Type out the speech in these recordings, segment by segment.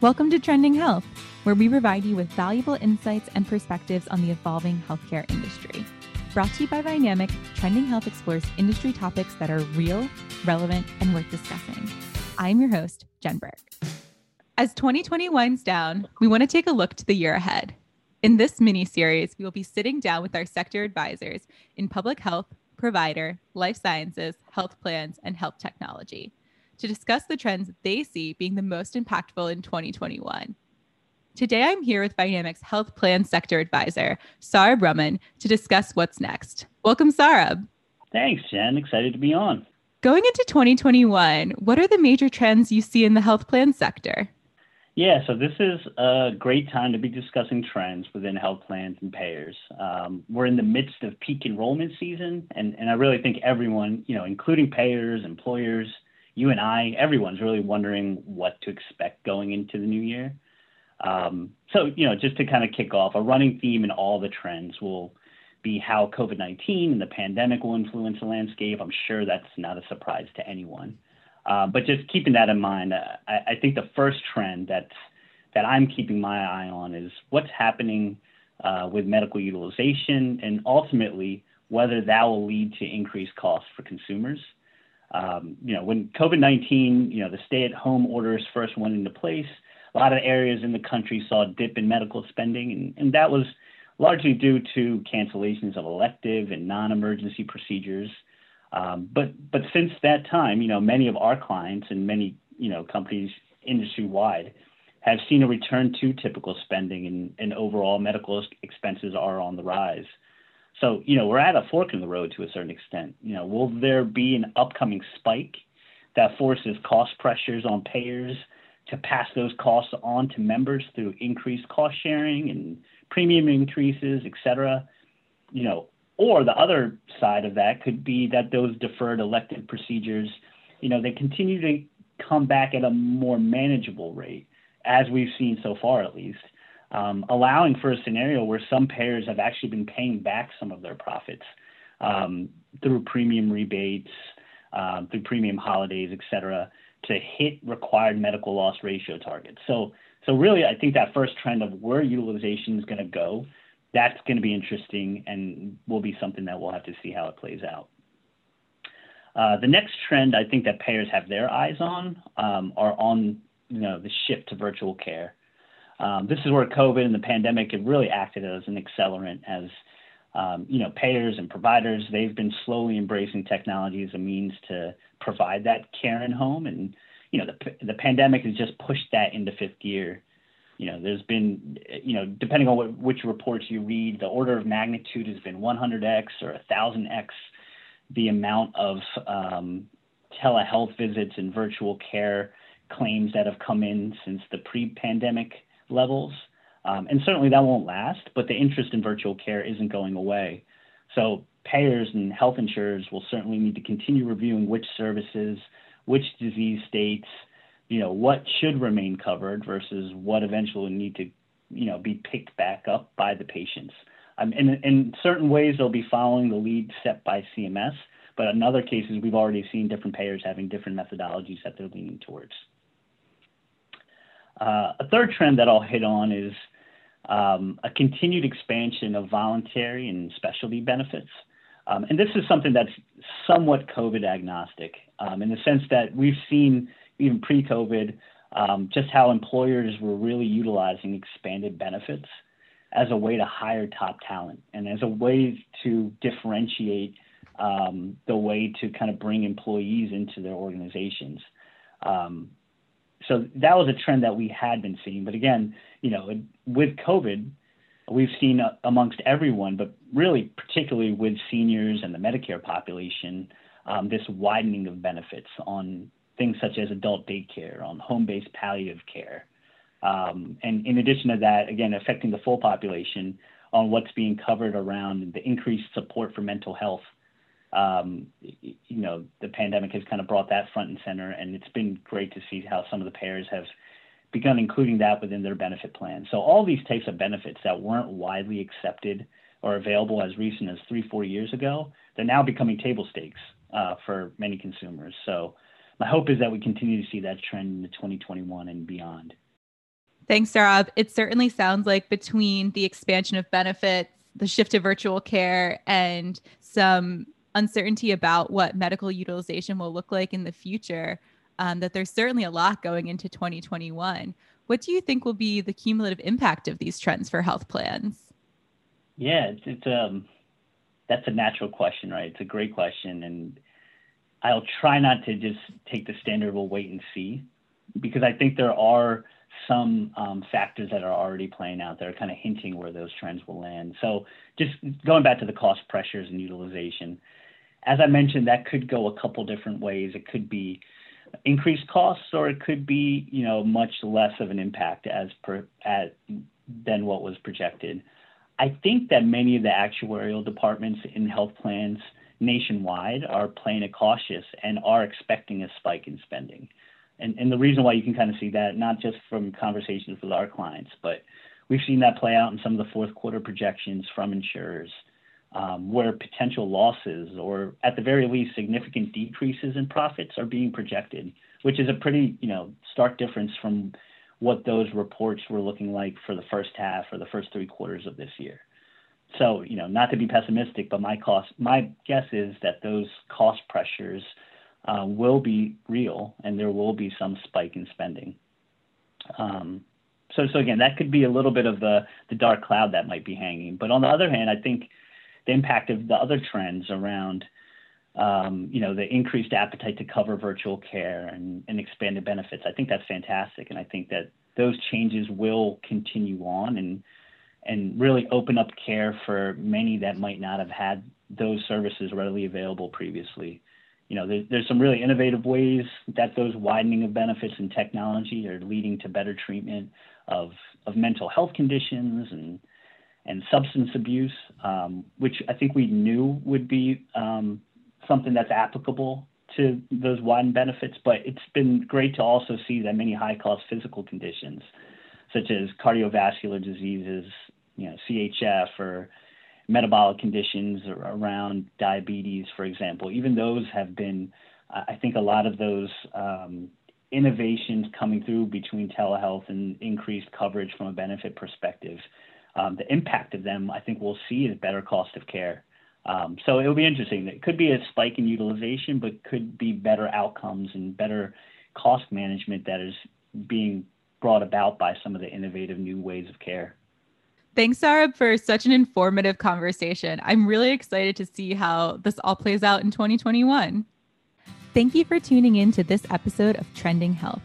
Welcome to Trending Health, where we provide you with valuable insights and perspectives on the evolving healthcare industry. Brought to you by Vynamic, Trending Health explores industry topics that are real, relevant, and worth discussing. I'm your host, Jen Berg. As 2020 winds down, we want to take a look to the year ahead. In this mini series, we will be sitting down with our sector advisors in public health, provider, life sciences, health plans, and health technology to discuss the trends they see being the most impactful in 2021. Today, I'm here with Vynamic's Health Plan Sector Advisor, Saurabh Raman, to discuss what's next. Welcome, Saurabh. Thanks, Jen. Excited to be on. Going into 2021, what are the major trends you see in the health plan sector? Yeah, so this is a great time to be discussing trends within health plans and payers. Um, we're in the midst of peak enrollment season, and, and I really think everyone, you know, including payers, employers, you and I, everyone's really wondering what to expect going into the new year. Um, so, you know, just to kind of kick off, a running theme in all the trends will be how COVID 19 and the pandemic will influence the landscape. I'm sure that's not a surprise to anyone. Uh, but just keeping that in mind, uh, I, I, think the first trend that that I'm keeping my eye on is what's happening uh, with medical utilization and ultimately whether that will lead to increased costs for consumers. Um, you know, when COVID-19, you know, the stay-at-home orders first went into place, a lot of areas in the country saw a dip in medical spending, and, and that was largely due to cancellations of elective and non-emergency procedures. Um, but but since that time, you know, many of our clients and many you know companies industry-wide have seen a return to typical spending, and, and overall medical expenses are on the rise. So, you know, we're at a fork in the road to a certain extent. You know, will there be an upcoming spike that forces cost pressures on payers to pass those costs on to members through increased cost sharing and premium increases, et cetera? You know, or the other side of that could be that those deferred elective procedures, you know, they continue to come back at a more manageable rate, as we've seen so far at least um, allowing for a scenario where some payers have actually been paying back some of their profits um, through premium rebates, um, through premium holidays, et cetera, to hit required medical loss ratio targets. So, so really, I think that first trend of where utilization is going to go, that's going to be interesting and will be something that we'll have to see how it plays out. Uh, the next trend I think that payers have their eyes on um, are on you know the shift to virtual care. Um, this is where COVID and the pandemic have really acted as an accelerant as um, you know, payers and providers, they've been slowly embracing technology as a means to provide that care in home. And, you know, the, the pandemic has just pushed that into fifth gear. You know, there's been, you know, depending on what, which reports you read, the order of magnitude has been 100x or 1000x the amount of um, telehealth visits and virtual care claims that have come in since the pre pandemic levels. Um, and certainly that won't last, but the interest in virtual care isn't going away. So payers and health insurers will certainly need to continue reviewing which services, which disease states, you know, what should remain covered versus what eventually will need to, you know, be picked back up by the patients. Um, in, in certain ways, they'll be following the lead set by CMS, but in other cases, we've already seen different payers having different methodologies that they're leaning towards. Uh, a third trend that I'll hit on is um, a continued expansion of voluntary and specialty benefits. Um, and this is something that's somewhat COVID agnostic um, in the sense that we've seen, even pre COVID, um, just how employers were really utilizing expanded benefits as a way to hire top talent and as a way to differentiate um, the way to kind of bring employees into their organizations. Um, so that was a trend that we had been seeing. But again, you know, with COVID, we've seen amongst everyone, but really particularly with seniors and the Medicare population, um, this widening of benefits on things such as adult daycare, on home-based palliative care. Um, and in addition to that, again, affecting the full population on what's being covered around the increased support for mental health um, you know, the pandemic has kind of brought that front and center, and it's been great to see how some of the payers have begun including that within their benefit plan. So all these types of benefits that weren't widely accepted or available as recent as three, four years ago, they're now becoming table stakes uh, for many consumers. So my hope is that we continue to see that trend into 2021 and beyond. Thanks, Saurabh. It certainly sounds like between the expansion of benefits, the shift to virtual care, and some uncertainty about what medical utilization will look like in the future, um, that there's certainly a lot going into 2021. What do you think will be the cumulative impact of these trends for health plans? Yeah, it's, it's um, that's a natural question, right? It's a great question, and I'll try not to just take the standard we'll wait and see, because I think there are some um, factors that are already playing out that are kind of hinting where those trends will land. So just going back to the cost pressures and utilization, as I mentioned, that could go a couple different ways. It could be increased costs, or it could be you know much less of an impact as per at than what was projected. I think that many of the actuarial departments in health plans nationwide are playing it cautious and are expecting a spike in spending. And, and the reason why you can kind of see that, not just from conversations with our clients, but we've seen that play out in some of the fourth quarter projections from insurers, um, where potential losses or at the very least significant decreases in profits are being projected, which is a pretty you know stark difference from what those reports were looking like for the first half or the first three quarters of this year. So, you know, not to be pessimistic, but my cost, my guess is that those cost pressures uh, will be real, and there will be some spike in spending. Um, so, so again, that could be a little bit of the the dark cloud that might be hanging. But on the other hand, I think the impact of the other trends around, um, you know, the increased appetite to cover virtual care and, and expanded benefits, I think that's fantastic, and I think that those changes will continue on and and really open up care for many that might not have had those services readily available previously. You know, there, there's some really innovative ways that those widening of benefits and technology are leading to better treatment of of mental health conditions and and substance abuse, um, which I think we knew would be um, something that's applicable to those widened benefits. But it's been great to also see that many high cost physical conditions, such as cardiovascular diseases, you know, CHF or metabolic conditions around diabetes, for example, even those have been, I think a lot of those um, innovations coming through between telehealth and increased coverage from a benefit perspective. Um, the impact of them, I think we'll see is better cost of care. Um, so it'll be interesting. It could be a spike in utilization, but could be better outcomes and better cost management that is being brought about by some of the innovative new ways of care. Thanks, Saurabh, for such an informative conversation. I'm really excited to see how this all plays out in 2021. Thank you for tuning in to this episode of Trending Health.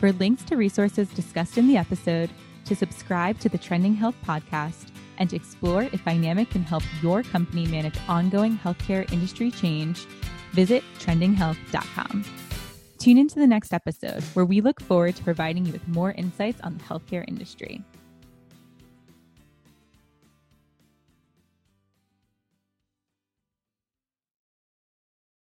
For links to resources discussed in the episode, to subscribe to the Trending Health podcast, and to explore if Vynamic can help your company manage ongoing healthcare industry change, visit trendinghealth.com. Tune into the next episode where we look forward to providing you with more insights on the healthcare industry.